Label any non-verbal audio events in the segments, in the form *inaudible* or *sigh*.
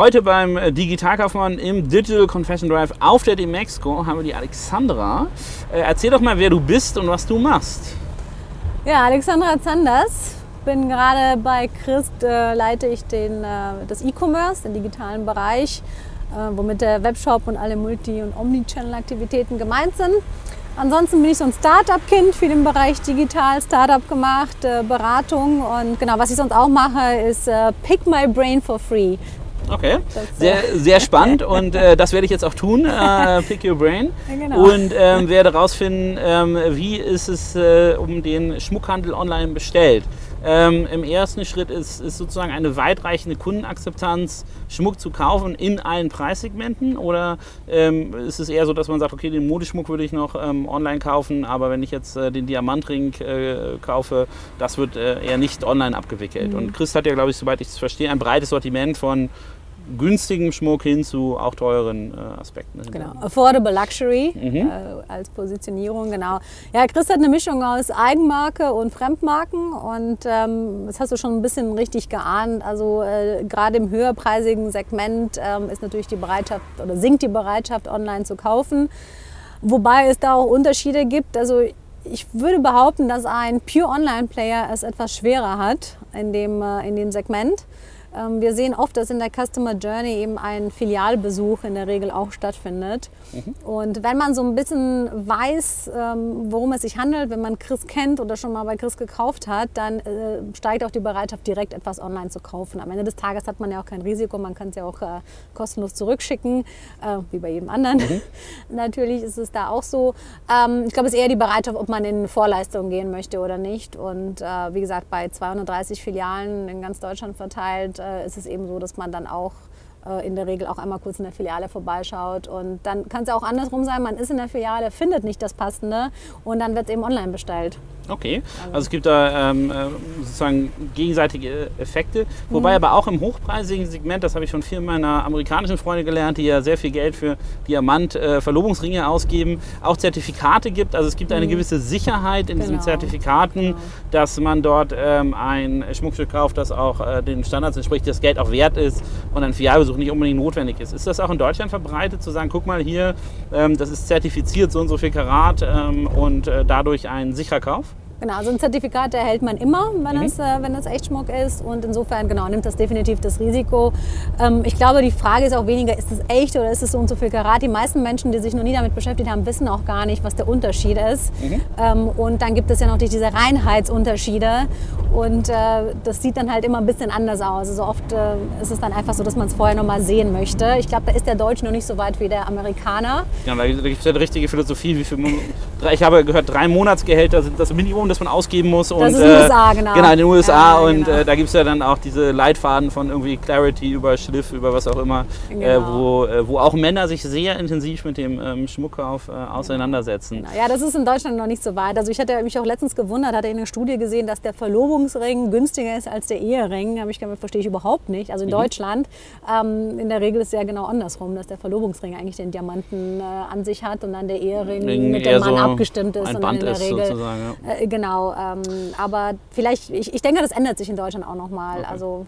Heute beim äh, Digitalkaufmann im Digital Confession Drive auf der Demexco haben wir die Alexandra. Äh, erzähl doch mal, wer du bist und was du machst. Ja, Alexandra Zanders. Bin gerade bei Christ, äh, leite ich den, äh, das E-Commerce, den digitalen Bereich, äh, womit der Webshop und alle Multi- und Omnichannel-Aktivitäten gemeint sind. Ansonsten bin ich so ein Startup-Kind für den Bereich digital, Startup gemacht, äh, Beratung und genau, was ich sonst auch mache, ist äh, Pick My Brain for Free. Okay, sehr, sehr *laughs* spannend und äh, das werde ich jetzt auch tun, äh, *laughs* Pick Your Brain. Ja, genau. Und ähm, werde herausfinden, ähm, wie ist es äh, um den Schmuckhandel online bestellt. Ähm, Im ersten Schritt ist, ist sozusagen eine weitreichende Kundenakzeptanz, Schmuck zu kaufen in allen Preissegmenten oder ähm, ist es eher so, dass man sagt, okay, den Modeschmuck würde ich noch ähm, online kaufen, aber wenn ich jetzt äh, den Diamantring äh, kaufe, das wird äh, eher nicht online abgewickelt. Mhm. Und Chris hat ja, glaube ich, soweit ich es verstehe, ein breites Sortiment von günstigem Schmuck hin zu auch teuren äh, Aspekten. Genau, Affordable Luxury Mhm. äh, als Positionierung, genau. Ja, Chris hat eine Mischung aus Eigenmarke und Fremdmarken und ähm, das hast du schon ein bisschen richtig geahnt. Also äh, gerade im höherpreisigen Segment ähm, ist natürlich die Bereitschaft oder sinkt die Bereitschaft, online zu kaufen. Wobei es da auch Unterschiede gibt. Also ich würde behaupten, dass ein Pure Online Player es etwas schwerer hat in dem, äh, in dem Segment. Ähm, Wir sehen oft, dass in der Customer Journey eben ein Filialbesuch in der Regel auch stattfindet. Und wenn man so ein bisschen weiß, ähm, worum es sich handelt, wenn man Chris kennt oder schon mal bei Chris gekauft hat, dann äh, steigt auch die Bereitschaft, direkt etwas online zu kaufen. Am Ende des Tages hat man ja auch kein Risiko, man kann es ja auch äh, kostenlos zurückschicken, äh, wie bei jedem anderen. *laughs* Natürlich ist es da auch so. Ähm, ich glaube, es ist eher die Bereitschaft, ob man in Vorleistung gehen möchte oder nicht. Und wie gesagt, bei 230 Filialen in ganz Deutschland verteilt äh, ist es eben so, dass man dann auch in der Regel auch einmal kurz in der Filiale vorbeischaut. Und dann kann es ja auch andersrum sein, man ist in der Filiale, findet nicht das Passende und dann wird es eben online bestellt. Okay, also es gibt da ähm, äh, sozusagen gegenseitige Effekte, wobei aber auch im hochpreisigen Segment, das habe ich von vielen meiner amerikanischen Freunde gelernt, die ja sehr viel Geld für Diamant-Verlobungsringe ausgeben, auch Zertifikate gibt. Also es gibt eine gewisse Sicherheit in diesen Genau, Zertifikaten, genau. dass man dort ähm, ein Schmuckstück kauft, das auch äh, den Standards entspricht, das Geld auch wert ist und ein Filialbesuch nicht unbedingt notwendig ist. Ist das auch in Deutschland verbreitet, zu sagen, guck mal hier, ähm, das ist zertifiziert, so und so viel Karat ähm, und äh, dadurch ein sicherer Kauf? Genau, also ein Zertifikat erhält man immer, wenn, Mhm. es, äh, wenn es Echtschmuck ist. Und insofern genau, nimmt das definitiv das Risiko. Ähm, ich glaube, die Frage ist auch weniger, ist es echt oder ist es so und so viel Karat? Die meisten Menschen, die sich noch nie damit beschäftigt haben, wissen auch gar nicht, was der Unterschied ist. Mhm. Ähm, und dann gibt es ja noch die- diese Reinheitsunterschiede. Und äh, das sieht dann halt immer ein bisschen anders aus. Also oft äh, ist es dann einfach so, dass man es vorher noch mal sehen möchte. Ich glaube, da ist der Deutsche noch nicht so weit wie der Amerikaner. Ja, da gibt es ja eine richtige Philosophie. Wie viel, *laughs* ich habe gehört, drei Monatsgehälter sind das Minimum, das man ausgeben muss. Und, ist in den USA, genau. Genau, in den USA. Ja, und genau. äh, da gibt es ja dann auch diese Leitfaden von irgendwie Clarity über Schliff, über was auch immer, äh, Genau. wo, äh, wo auch Männer sich sehr intensiv mit dem ähm, Schmuckkauf äh, auseinandersetzen. Genau. Ja, das ist in Deutschland noch nicht so weit. Also ich hatte mich auch letztens gewundert, hatte in einer Studie gesehen, dass der Verlobungsring günstiger ist als der Ehering. Habe ich gedacht, verstehe ich überhaupt nicht. Also in Deutschland ähm, in der Regel ist es ja genau andersrum, dass der Verlobungsring eigentlich den Diamanten äh, an sich hat und dann der Ehering Ring mit dem Mann so abgestimmt ist ein und Band in der ist Regel sozusagen, ja. äh, genau. Ähm, aber vielleicht, ich, ich denke, das ändert sich in Deutschland auch noch mal. Also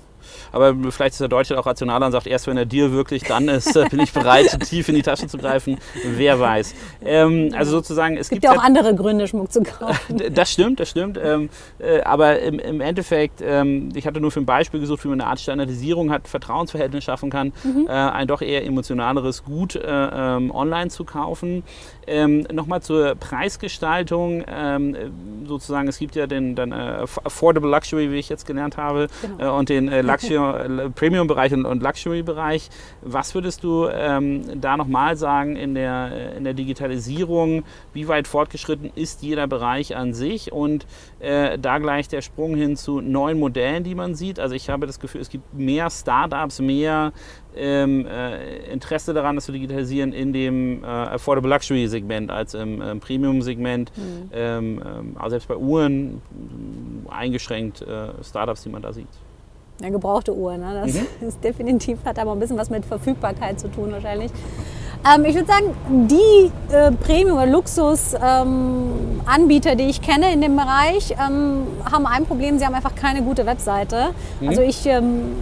Aber vielleicht ist der Deutsche auch rationaler und sagt, erst wenn der Deal wirklich dann ist, äh, bin ich bereit, tief in die Tasche zu greifen. Wer weiß. Ähm, also sozusagen, es gibt gibt ja auch andere Gründe, Schmuck zu kaufen. *laughs* Das stimmt, das stimmt. Ähm, äh, aber im, im Endeffekt, ähm, ich hatte nur für ein Beispiel gesucht, wie man eine Art Standardisierung hat, Vertrauensverhältnis schaffen kann, Mhm. äh, ein doch eher emotionaleres Gut äh, ähm, online zu kaufen. Ähm, Nochmal zur Preisgestaltung. Ähm, äh, sozusagen, es gibt ja den dann, äh, Affordable Luxury, wie ich jetzt gelernt habe, Genau. äh, und den äh, Luxury, äh, Premium-Bereich und, und Luxury-Bereich. Was würdest du ähm, da nochmal sagen in der, äh, in der Digitalisierung? Wie weit fortgeschritten ist jeder Bereich an sich? Und äh, da gleich der Sprung hin zu neuen Modellen, die man sieht. Also ich habe das Gefühl, es gibt mehr Startups, mehr ähm, äh, Interesse daran, das zu digitalisieren in dem äh, Affordable Luxury Segment als im ähm, Premium Segment. Ähm, ähm, also selbst bei Uhren mh, eingeschränkt äh, Startups, die man da sieht. Ja, gebrauchte Uhr, ne? das Mhm. *laughs* ist definitiv, hat aber ein bisschen was mit Verfügbarkeit zu tun wahrscheinlich. Ähm, ich würde sagen, die äh, Premium- oder Luxus-Anbieter, die ich kenne in dem Bereich, ähm, haben ein Problem, sie haben einfach keine gute Webseite. Mhm. Also ich ähm,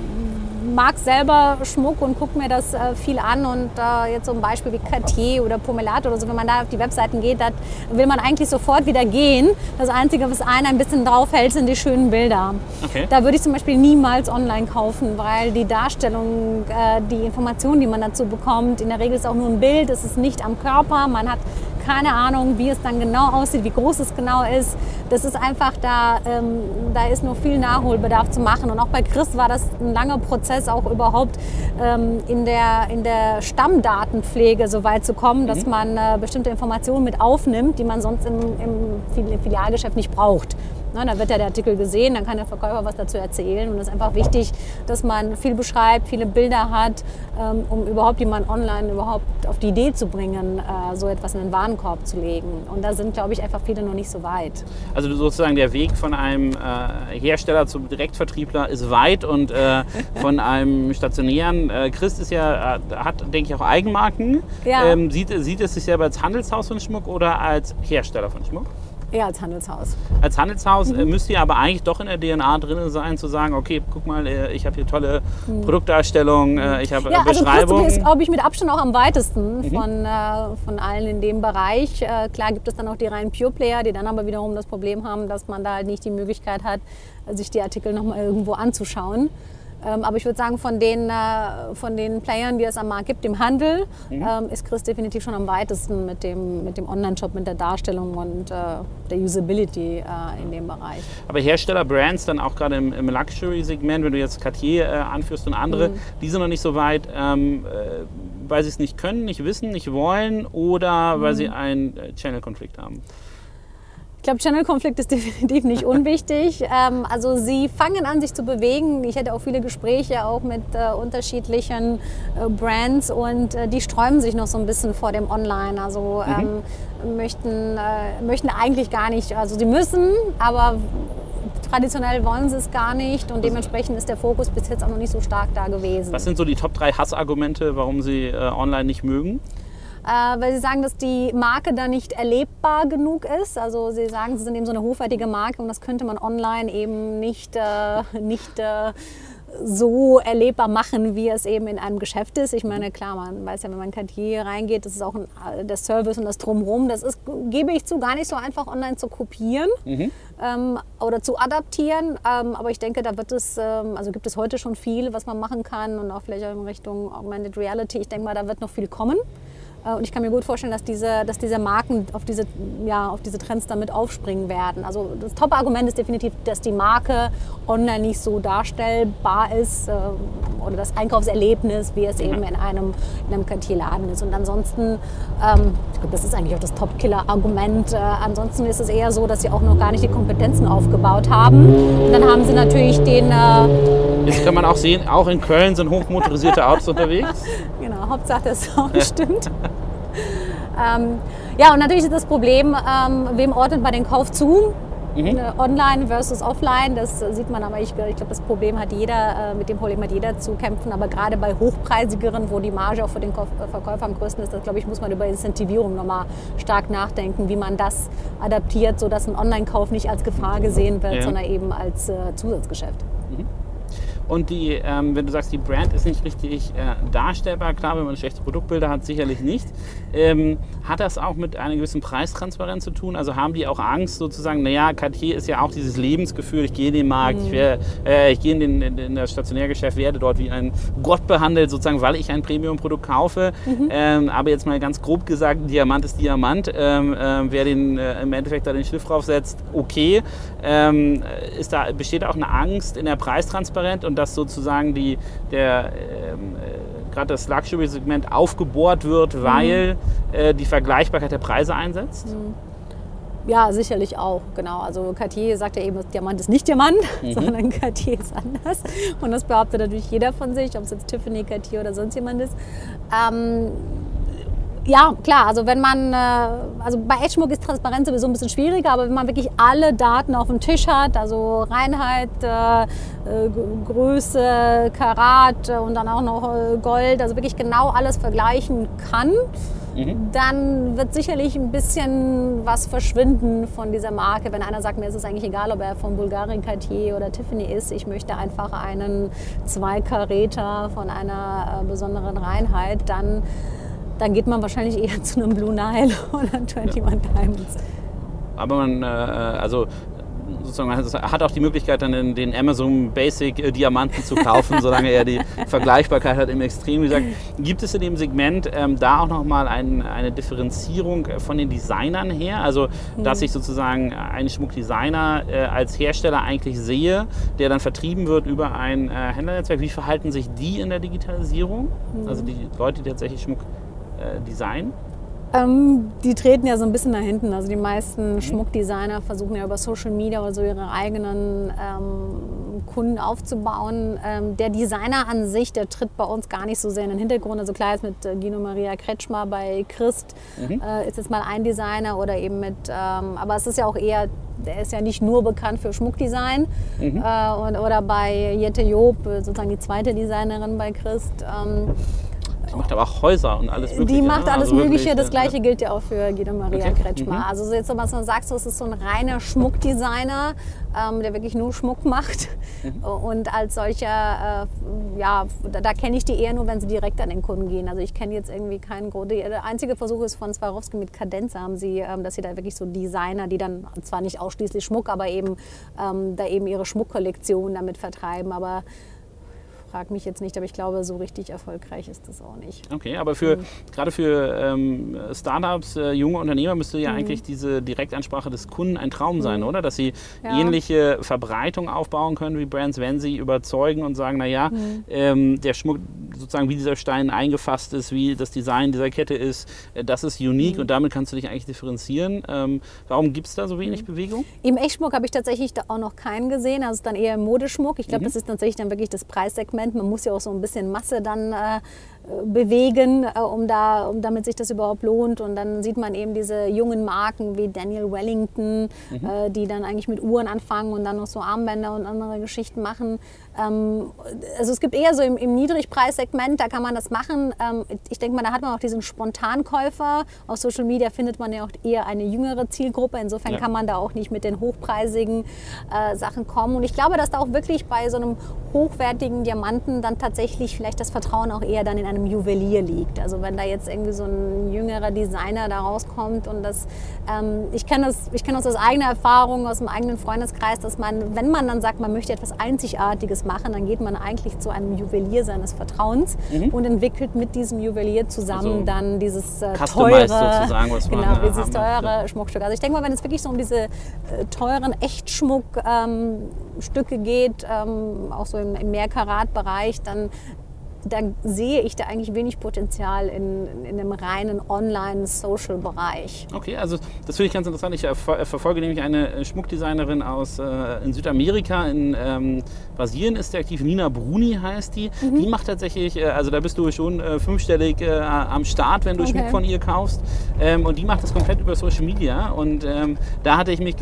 mag selber Schmuck und gucke mir das äh, viel an und äh, jetzt so ein Beispiel wie Cartier oder Pomelat oder so, wenn man da auf die Webseiten geht, da will man eigentlich sofort wieder gehen. Das Einzige, was einen ein bisschen draufhält, sind die schönen Bilder. Okay. Da würde ich zum Beispiel niemals online kaufen, weil die Darstellung, äh, die Informationen, die man dazu bekommt, in der Regel ist auch nur ein Bild, es ist nicht am Körper, man hat keine Ahnung, wie es dann genau aussieht, wie groß es genau ist. Das ist einfach, da, ähm, da ist noch viel Nachholbedarf zu machen. Und auch bei Chris war das ein langer Prozess, auch überhaupt ähm, in, der, in der Stammdatenpflege so weit zu kommen, dass mhm. man äh, bestimmte Informationen mit aufnimmt, die man sonst im, im Filialgeschäft nicht braucht. Na, da wird ja der Artikel gesehen, dann kann der Verkäufer was dazu erzählen. Und es ist einfach wichtig, dass man viel beschreibt, viele Bilder hat, ähm, um überhaupt jemanden online überhaupt auf die Idee zu bringen, äh, so etwas in den Warenkorb zu legen. Und da sind, glaube ich, einfach viele noch nicht so weit. Also sozusagen der Weg von einem äh, Hersteller zum Direktvertriebler ist weit und äh, *laughs* von einem stationären, äh, Christ ist ja, äh, hat, denke ich, auch Eigenmarken. Ja. Ähm, sieht, sieht es sich selber als Handelshaus von Schmuck oder als Hersteller von Schmuck? Eher als Handelshaus. Als Handelshaus mhm. müsst ihr aber eigentlich doch in der DNA drin sein, zu sagen, okay, guck mal, äh, ich habe hier tolle mhm. Produktdarstellung, äh, ich habe ja, Beschreibung. Also ist, glaube ich, mit Abstand auch am weitesten mhm. von, äh, von allen in dem Bereich. klar gibt es dann auch die reinen Pure Player, die dann aber wiederum das Problem haben, dass man da halt nicht die Möglichkeit hat, sich die Artikel nochmal irgendwo anzuschauen. Ähm, aber ich würde sagen, von den, äh, von den Playern, die es am Markt gibt, im Handel, mhm. ähm, ist Chris definitiv schon am weitesten mit dem, mit dem Online-Shop, mit der Darstellung und äh, der Usability äh, in dem Bereich. Aber Hersteller, Brands dann auch gerade im, im Luxury-Segment, wenn du jetzt Cartier anführst und andere, mhm. die sind noch nicht so weit, ähm, äh, weil sie es nicht können, nicht wissen, nicht wollen oder mhm. weil sie einen Channel-Konflikt haben. Ich glaube, Channel-Konflikt ist *laughs* definitiv nicht unwichtig. ähm, also sie fangen an, sich zu bewegen. Ich hatte auch viele Gespräche auch mit äh, unterschiedlichen äh, Brands und äh, die sträuben sich noch so ein bisschen vor dem Online. Also mhm. ähm, möchten, äh, möchten eigentlich gar nicht, also sie müssen, aber traditionell wollen sie es gar nicht und dementsprechend ist der Fokus bis jetzt auch noch nicht so stark da gewesen. Was sind so die Top 3 Hassargumente, warum sie äh, online nicht mögen? Äh, weil sie sagen, dass die Marke da nicht erlebbar genug ist. Also sie sagen, sie sind eben so eine hochwertige Marke und das könnte man online eben nicht, äh, *laughs* nicht äh, so erlebbar machen, wie es eben in einem Geschäft ist. Ich meine, klar, man weiß ja, wenn man Cartier reingeht, das ist auch ein, äh, der Service und das Drumherum. Das ist, gebe ich zu, gar nicht so einfach online zu kopieren mhm. ähm, oder zu adaptieren. Ähm, aber ich denke, da wird es, ähm, also gibt es heute schon viel, was man machen kann und auch vielleicht in Richtung Augmented Reality. Ich denke mal, da wird noch viel kommen. Äh, und ich kann mir gut vorstellen, dass diese, dass diese Marken auf diese, ja, auf diese Trends damit aufspringen werden. Also das Top-Argument ist definitiv, dass die Marke online nicht so darstellbar ist äh, oder das Einkaufserlebnis, wie es eben in einem, in einem Cartier-Laden ist. Und ansonsten, ähm, ich glaube, das ist eigentlich auch das Top-Killer-Argument. Äh, ansonsten ist es eher so, dass sie auch noch gar nicht die Kompetenzen aufgebaut haben. Und dann haben sie natürlich den... Äh, Jetzt kann man auch sehen, auch in Köln sind hochmotorisierte Autos *laughs* unterwegs. genau, Hauptsache der Sound *laughs* stimmt. Ähm, ja, und natürlich ist das Problem, ähm, wem ordnet man den Kauf zu? Mhm. Äh, online versus offline, das sieht man aber, ich, ich glaube, das Problem hat jeder, äh, mit dem Problem hat jeder zu kämpfen, aber gerade bei hochpreisigeren, wo die Marge auch für den Verkäufer am größten ist, das glaube ich, muss man über Incentivierung nochmal stark nachdenken, wie man das adaptiert, sodass ein Online-Kauf nicht als Gefahr gesehen wird, ja. sondern eben als äh, Zusatzgeschäft. Und die, ähm, wenn du sagst, die Brand ist nicht richtig äh, darstellbar, klar, wenn man schlechte Produktbilder hat, sicherlich nicht. Ähm, hat das auch mit einer gewissen Preistransparenz zu tun? Also haben die auch Angst sozusagen, naja, Cartier ist ja auch dieses Lebensgefühl, ich gehe in den Markt, mhm. ich, wär, äh, ich gehe in, den, in, in, das Stationärgeschäft, werde dort wie ein Gott behandelt, sozusagen, weil ich ein Premium-Produkt kaufe. Mhm. Ähm, aber jetzt mal ganz grob gesagt, Diamant ist Diamant. Ähm, äh, wer den, äh, im Endeffekt da den Schliff draufsetzt, okay. Ähm, ist da, besteht auch eine Angst in der Preistransparenz und dass sozusagen die, der, ähm, äh, gerade das Luxury-Segment aufgebohrt wird, mhm. weil äh, die Vergleichbarkeit der Preise einsetzt? Mhm. Ja, sicherlich auch, genau. Also Cartier sagt ja eben, Diamant ist nicht Diamant, *laughs* mhm. sondern Cartier ist anders. Und das behauptet natürlich jeder von sich, ob es jetzt Tiffany, Cartier oder sonst jemand ist. Ähm, ja, klar, also wenn man, äh, also bei Edgemuck ist Transparenz sowieso ein bisschen schwieriger, aber wenn man wirklich alle Daten auf dem Tisch hat, also Reinheit, äh, äh Größe, Karat und dann auch noch Gold, also wirklich genau alles vergleichen kann, mhm. dann wird sicherlich ein bisschen was verschwinden von dieser Marke. Wenn einer sagt, mir ist es eigentlich egal, ob er von Bulgari, Cartier oder Tiffany ist, ich möchte einfach einen Zweikaräter von einer besonderen Reinheit, dann, dann geht man wahrscheinlich eher *laughs* zu einem Blue Nile *laughs* oder 21 ja. Diamonds. Aber man, äh, also sozusagen, hat auch die Möglichkeit, dann den Amazon Basic äh, Diamanten zu kaufen, *laughs* solange er die Vergleichbarkeit hat im Extrem. Wie gesagt, gibt es in dem Segment ähm, da auch nochmal ein, eine Differenzierung äh, von den Designern her? Also, dass mhm. ich sozusagen einen Schmuckdesigner äh, als Hersteller eigentlich sehe, der dann vertrieben wird über ein äh, Händlernetzwerk. Wie verhalten sich die in der Digitalisierung? Mhm. Also die Leute, die tatsächlich Schmuck äh, designen? Ähm, die treten ja so ein bisschen nach hinten. Also die meisten mhm. Schmuckdesigner versuchen ja über Social Media oder so ihre eigenen ähm, Kunden aufzubauen. Ähm, der Designer an sich, der tritt bei uns gar nicht so sehr in den Hintergrund. Also klar ist mit äh, Gino Maria Kretschmer bei Christ mhm. äh, ist jetzt mal ein Designer oder eben mit, ähm, aber es ist ja auch eher der ist ja nicht nur bekannt für Schmuckdesign. Mhm. Äh, und, oder bei Jette Job, sozusagen die zweite Designerin bei Christ. Ähm, die macht aber auch Häuser und alles Mögliche. Die macht ne? alles also Mögliche. Wirklich, das Gleiche ja. gilt ja auch für Guido Maria okay. Kretschmer. Mhm. Also jetzt, was man sagt, so, es ist so ein reiner Schmuckdesigner, ähm, der wirklich nur Schmuck macht. Mhm. Und als solcher, äh, ja, da, da kenne ich die eher nur, wenn sie direkt an den Kunden gehen. Also ich kenne jetzt irgendwie keinen Grund. Der einzige Versuch ist von Swarovski mit Kadenz haben sie, ähm, dass sie da wirklich so Designer, die dann zwar nicht ausschließlich Schmuck, aber eben ähm, da eben ihre Schmuckkollektion damit vertreiben. Aber frag mich jetzt nicht, aber ich glaube, so richtig erfolgreich ist das auch nicht. Okay, aber für mhm. gerade für ähm, Startups, äh, junge Unternehmer müsste ja mhm. eigentlich diese Direktansprache des Kunden ein Traum sein, mhm. oder? Dass sie ja. ähnliche Verbreitung aufbauen können wie Brands, wenn sie überzeugen und sagen, naja, mhm. ähm, der Schmuck, sozusagen wie dieser Stein eingefasst ist, wie das Design dieser Kette ist, äh, das ist unique mhm. und damit kannst du dich eigentlich differenzieren. Ähm, warum gibt es da so wenig mhm. Bewegung? Im Echtschmuck habe ich tatsächlich auch noch keinen gesehen, also dann eher im Modeschmuck. Ich glaube, das ist tatsächlich dann wirklich das Preissegment Moment. Man muss ja auch so ein bisschen Masse dann äh, bewegen, äh, um, da, um damit sich das überhaupt lohnt. Und dann sieht man eben diese jungen Marken wie Daniel Wellington, mhm. äh, die dann eigentlich mit Uhren anfangen und dann noch so Armbänder und andere Geschichten machen. Ähm, also es gibt eher so im, im Niedrigpreissegment, da kann man das machen. Ähm, ich denke mal, da hat man auch diesen Spontankäufer. Auf Social Media findet man ja auch eher eine jüngere Zielgruppe. Insofern ja. kann man da auch nicht mit den hochpreisigen äh, Sachen kommen. Und ich glaube, dass da auch wirklich bei so einem hochwertigen Diamanten dann tatsächlich vielleicht das Vertrauen auch eher dann in einem Juwelier liegt. Also wenn da jetzt irgendwie so ein jüngerer Designer da rauskommt und das, ähm, ich kenne das, ich kenne das aus eigener Erfahrung, aus dem eigenen Freundeskreis, dass man, wenn man dann sagt, man möchte etwas Einzigartiges machen, dann geht man eigentlich zu einem Juwelier seines Vertrauens mhm. und entwickelt mit diesem Juwelier zusammen also dann dieses äh, teure, sozusagen, was genau, man, dieses teure möchte. Schmuckstück. Also ich denke mal, wenn es wirklich so um diese äh, teuren Echtschmuckstücke ähm, geht, ähm, auch so im, im Mehrkaratbereich, dann da sehe ich da eigentlich wenig Potenzial in, in einem reinen Online-Social-Bereich. Okay, also das finde ich ganz interessant. Ich verfolge nämlich eine Schmuckdesignerin aus äh, in Südamerika, in ähm, Brasilien ist die aktiv, Nina Bruni heißt die. Mhm. Die macht tatsächlich, äh, also da bist du schon äh, fünfstellig äh, am Start, wenn du okay. Schmuck von ihr kaufst. Ähm, und die macht das komplett über Social Media. Und ähm, da hatte ich mich,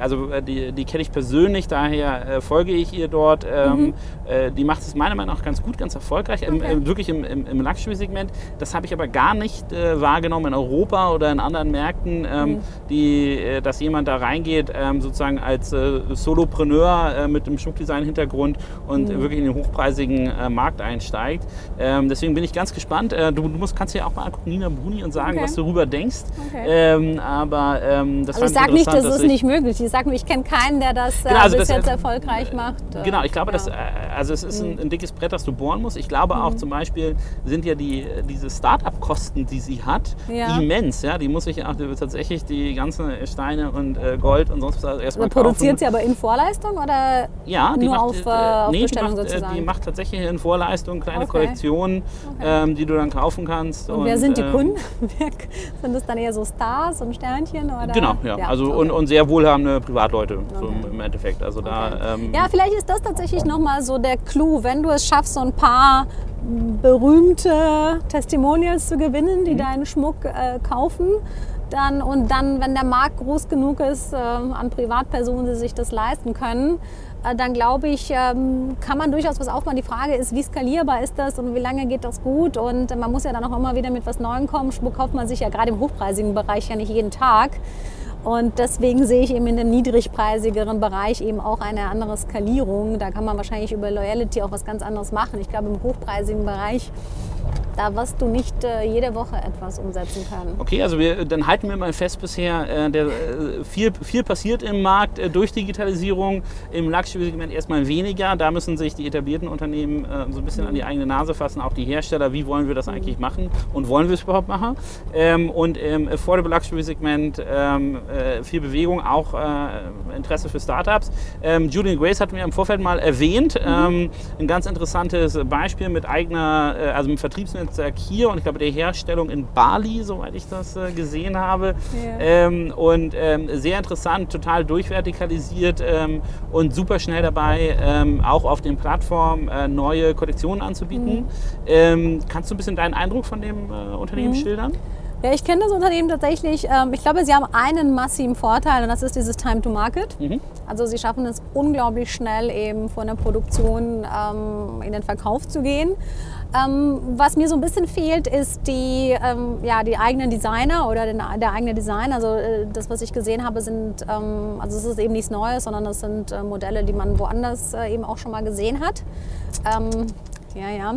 also äh, die, die kenne ich persönlich, daher äh, folge ich ihr dort. Ähm, mhm. die macht es meiner Meinung nach ganz gut, ganz erfolgreich im, okay. wirklich im, im, im Luxury-Segment. Das habe ich aber gar nicht äh, wahrgenommen in Europa oder in anderen Märkten, ähm, mhm. die, äh, dass jemand da reingeht, ähm, sozusagen als äh, Solopreneur äh, mit einem Schmuckdesign-Hintergrund und mhm. wirklich in den hochpreisigen äh, Markt einsteigt. Ähm, deswegen bin ich ganz gespannt. Du, du musst, kannst ja auch mal angucken, Nina Bruni, und sagen, okay. was du darüber denkst. Okay. Ähm, aber ähm, das also ich sage nicht, das ist nicht möglich. Ich sage, ich kenne keinen, der das genau, also bis das, jetzt erfolgreich macht. Genau, ich glaube, ja. dass, also es ist ein, mhm. ein dickes Brett, das du bohren musst. Ich glaube aber auch mhm. zum Beispiel sind ja die, diese Start-up-Kosten, die sie hat, ja. immens. Ja? Die muss ich auch tatsächlich die ganzen Steine und äh, Gold und sonst was erstmal kaufen. Produziert sie aber in Vorleistung oder ja, die nur macht, auf, äh, auf nee, Bestellung die macht, äh, sozusagen? Die macht tatsächlich in Vorleistung kleine okay. Kollektionen, okay. ähm, die du dann kaufen kannst. Und, und wer sind die ähm, Kunden? *laughs* sind das dann eher so Stars und Sternchen? Oder? Genau, ja. ja also okay. und, und sehr wohlhabende Privatleute so im Endeffekt. Also da, ähm, ja, vielleicht ist das tatsächlich nochmal so der Clou, wenn du es schaffst, so ein paar berühmte Testimonials zu gewinnen, die mhm. deinen Schmuck äh, kaufen, Dann, und dann, wenn der Markt groß genug ist, äh, an Privatpersonen, die sich das leisten können, äh, dann glaube ich, ähm, kann man durchaus was aufbauen. Die Frage ist, wie skalierbar ist das und wie lange geht das gut? Und man muss ja dann auch immer wieder mit was Neuem kommen. Schmuck kauft man sich ja gerade im hochpreisigen Bereich ja nicht jeden Tag. Und deswegen sehe ich eben in dem niedrigpreisigeren Bereich eben auch eine andere Skalierung. Da kann man wahrscheinlich über Loyalty auch was ganz anderes machen. Ich glaube, im hochpreisigen Bereich da wirst du nicht äh, jede Woche etwas umsetzen können. Okay, also wir, dann halten wir mal fest bisher, äh, der, äh, viel, viel passiert im Markt äh, durch Digitalisierung, im Luxury-Segment erstmal weniger. Da müssen sich die etablierten Unternehmen äh, so ein bisschen mhm. an die eigene Nase fassen, auch die Hersteller, wie wollen wir das eigentlich machen und wollen wir es überhaupt machen. Ähm, und im Affordable Luxury-Segment ähm, äh, viel Bewegung, auch Interesse für Startups. Ähm, Julian Grace hatten wir im Vorfeld mal erwähnt, mhm. Ähm, ein ganz interessantes Beispiel mit eigener, also mit Vertriebsnetzwerk hier und ich glaube der Herstellung in Bali, soweit ich das äh, gesehen habe. Ja. Ähm, und ähm, sehr interessant, total durchvertikalisiert ähm, und super schnell dabei, ähm, auch auf den Plattformen äh, neue Kollektionen anzubieten. Mhm. Ähm, kannst du ein bisschen deinen Eindruck von dem äh, Unternehmen mhm. schildern? Ja, ich kenne das Unternehmen tatsächlich. Ähm, ich glaube, sie haben einen massiven Vorteil und das ist dieses Time to Market. Mhm. Also sie schaffen es unglaublich schnell eben von der Produktion ähm, in den Verkauf zu gehen. Ähm, was mir so ein bisschen fehlt, ist die, ähm, ja, die eigenen Designer oder den, der eigene Design. Also äh, das, was ich gesehen habe, sind, ähm, also es ist eben nichts Neues, sondern das sind äh, Modelle, die man woanders äh, eben auch schon mal gesehen hat. Ähm, ja, ja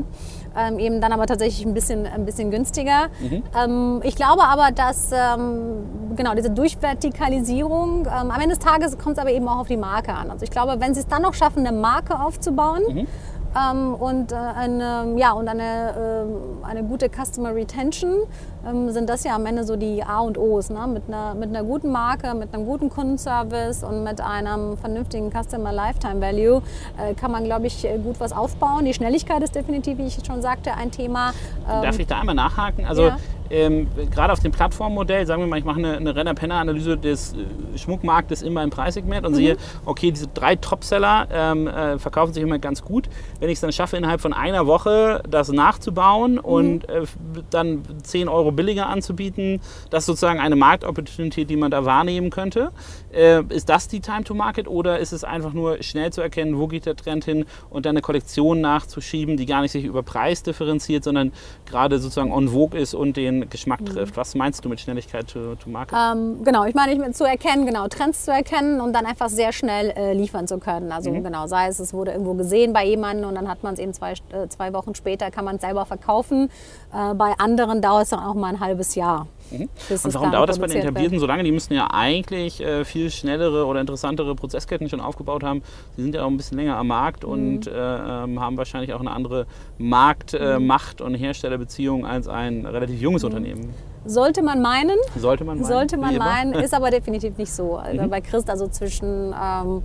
ähm, eben dann aber tatsächlich ein bisschen, ein bisschen günstiger. Mhm. Ähm, ich glaube aber, dass ähm, genau diese Durchvertikalisierung, ähm, am Ende des Tages kommt es aber eben auch auf die Marke an. Also ich glaube, wenn sie es dann noch schaffen, eine Marke aufzubauen, mhm und, äh, eine, ja, und eine, äh, eine gute Customer Retention ähm, sind das ja am Ende so die A und O's. Ne? Mit, einer, mit einer guten Marke, mit einem guten Kundenservice und mit einem vernünftigen Customer Lifetime Value äh, kann man, glaube ich, gut was aufbauen. Die Schnelligkeit ist definitiv, wie ich schon sagte, ein Thema. Darf ähm, ich da einmal nachhaken? Also ja ähm, gerade auf dem Plattformmodell, sagen wir mal, ich mache eine, eine Renner-Penner-Analyse des äh, Schmuckmarktes immer im Preissegment und mhm. sehe, okay, diese drei Topseller ähm, äh, verkaufen sich immer ganz gut. Wenn ich es dann schaffe, innerhalb von einer Woche das nachzubauen mhm. und äh, dann 10 Euro billiger anzubieten, das ist sozusagen eine Marktopportunität, die man da wahrnehmen könnte. Äh, ist das die Time to Market oder ist es einfach nur schnell zu erkennen, wo geht der Trend hin und dann eine Kollektion nachzuschieben, die gar nicht sich über Preis differenziert, sondern gerade sozusagen on vogue ist und den den Geschmack mhm. trifft. Was meinst du mit Schnelligkeit to, to Market? Ähm, genau, ich meine ich, zu erkennen, genau, Trends zu erkennen und dann einfach sehr schnell äh, liefern zu können. Also mhm. genau, sei es, es wurde irgendwo gesehen bei jemandem und dann hat man es eben zwei, äh, zwei Wochen später, kann man es selber verkaufen. Äh, bei anderen dauert es dann auch mal ein halbes Jahr. Mhm. Und warum dauert das bei den Etablierten so lange? Die müssen ja eigentlich äh, viel schnellere oder interessantere Prozessketten schon aufgebaut haben. Sie sind ja auch ein bisschen länger am Markt mhm. und äh, ähm, haben wahrscheinlich auch eine andere Marktmacht äh, mhm. und Herstellerbeziehung als ein relativ junges mhm. Unternehmen. Sollte man meinen. Sollte man meinen. Sollte man meinen, *laughs* ist aber definitiv nicht so. Also mhm. Bei Christ, also zwischen ähm,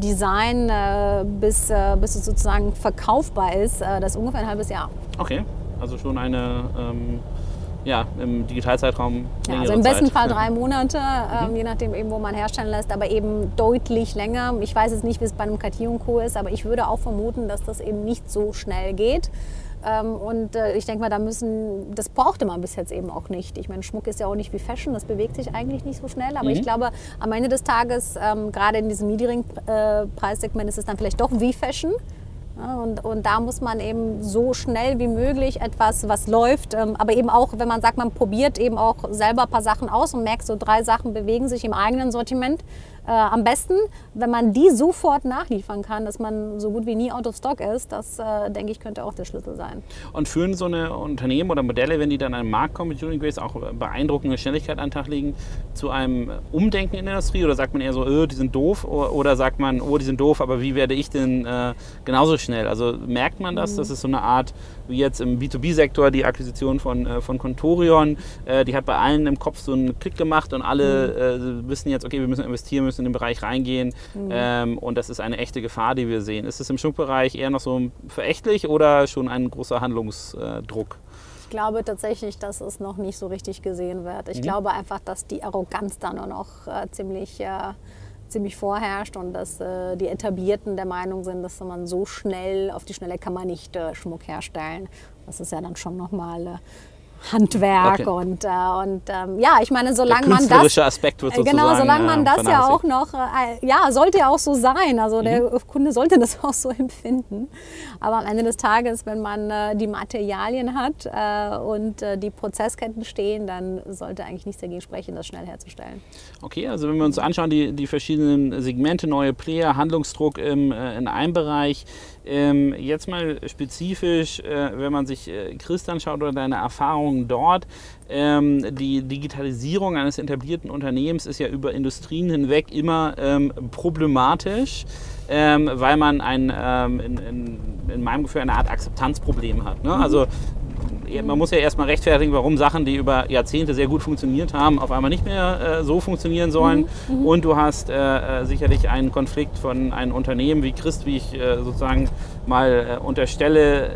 Design äh, bis, äh, bis es sozusagen verkaufbar ist, äh, das ist ungefähr ein halbes Jahr. Okay, also schon eine ähm, ja, im Digitalzeitraum. Ja, also im besten Zeit. Fall drei Monate, ähm, mhm. je nachdem eben, wo man herstellen lässt, aber eben deutlich länger. Ich weiß jetzt nicht, wie es bei einem Cartier Co. ist, aber ich würde auch vermuten, dass das eben nicht so schnell geht. Ähm, und äh, ich denke mal, da müssen, das brauchte man bis jetzt eben auch nicht. Ich meine, Schmuck ist ja auch nicht wie Fashion, das bewegt sich eigentlich nicht so schnell. Aber mhm. ich glaube, am Ende des Tages, ähm, gerade in diesem niedrigen äh, Preissegment, ist es dann vielleicht doch wie Fashion. Und, und da muss man eben so schnell wie möglich etwas, was läuft, ähm, aber eben auch, wenn man sagt, man probiert eben auch selber ein paar Sachen aus und merkt, so drei Sachen bewegen sich im eigenen Sortiment, äh, am besten, wenn man die sofort nachliefern kann, dass man so gut wie nie out of stock ist, das äh, denke ich könnte auch der Schlüssel sein. Und führen so eine Unternehmen oder Modelle, wenn die dann an den Markt kommen mit Union Grace, auch beeindruckende Schnelligkeit an den Tag legen, zu einem Umdenken in der Industrie oder sagt man eher so, öh, die sind doof oder sagt man, oh, die sind doof, aber wie werde ich denn äh, genauso schnell? Also merkt man das? Mhm. Das ist so eine Art, wie jetzt im B2B-Sektor die Akquisition von, äh, von Contorion, äh, die hat bei allen im Kopf so einen Klick gemacht und alle mhm. Wissen jetzt, okay, wir müssen investieren, müssen in den Bereich reingehen. Mhm. Ähm, und das ist eine echte Gefahr, die wir sehen. Ist es im Schmuckbereich eher noch so verächtlich oder schon ein großer Handlungsdruck? Ich glaube tatsächlich, dass es noch nicht so richtig gesehen wird. Ich mhm. glaube einfach, dass die Arroganz da nur noch äh, ziemlich, äh, ziemlich vorherrscht und dass äh, die Etablierten der Meinung sind, dass man so schnell, auf die Schnelle kann man nicht äh, Schmuck herstellen. Das ist ja dann schon nochmal Handwerk okay. und, äh, und ähm, ja, ich meine, solange man das Aspekt wird äh, genau, solange man das ja auch noch äh, ja sollte ja auch so sein. Also der mhm. Kunde sollte das *laughs* auch so empfinden. Aber am Ende des Tages, wenn man äh, die Materialien hat äh, und äh, die Prozessketten stehen, dann sollte eigentlich nichts dagegen sprechen, das schnell herzustellen. Okay, also wenn wir uns anschauen, die, die verschiedenen Segmente, neue Player, Handlungsdruck im, in einem Bereich. Ähm, jetzt mal spezifisch, wenn man sich Chris anschaut oder deine Erfahrungen Erfahrungen dort. Ähm, die Digitalisierung eines etablierten Unternehmens ist ja über Industrien hinweg immer ähm, problematisch, ähm, weil man ein, ähm, in, in, in, meinem Gefühl eine Art Akzeptanzproblem hat. Ne? Mhm. Also man muss ja erstmal rechtfertigen, warum Sachen, die über Jahrzehnte sehr gut funktioniert haben, auf einmal nicht mehr äh, so funktionieren sollen. Mhm. mhm. Und du hast äh, äh, sicherlich einen Konflikt von einem Unternehmen wie Christ, wie ich äh, sozusagen mal äh, unterstelle, äh,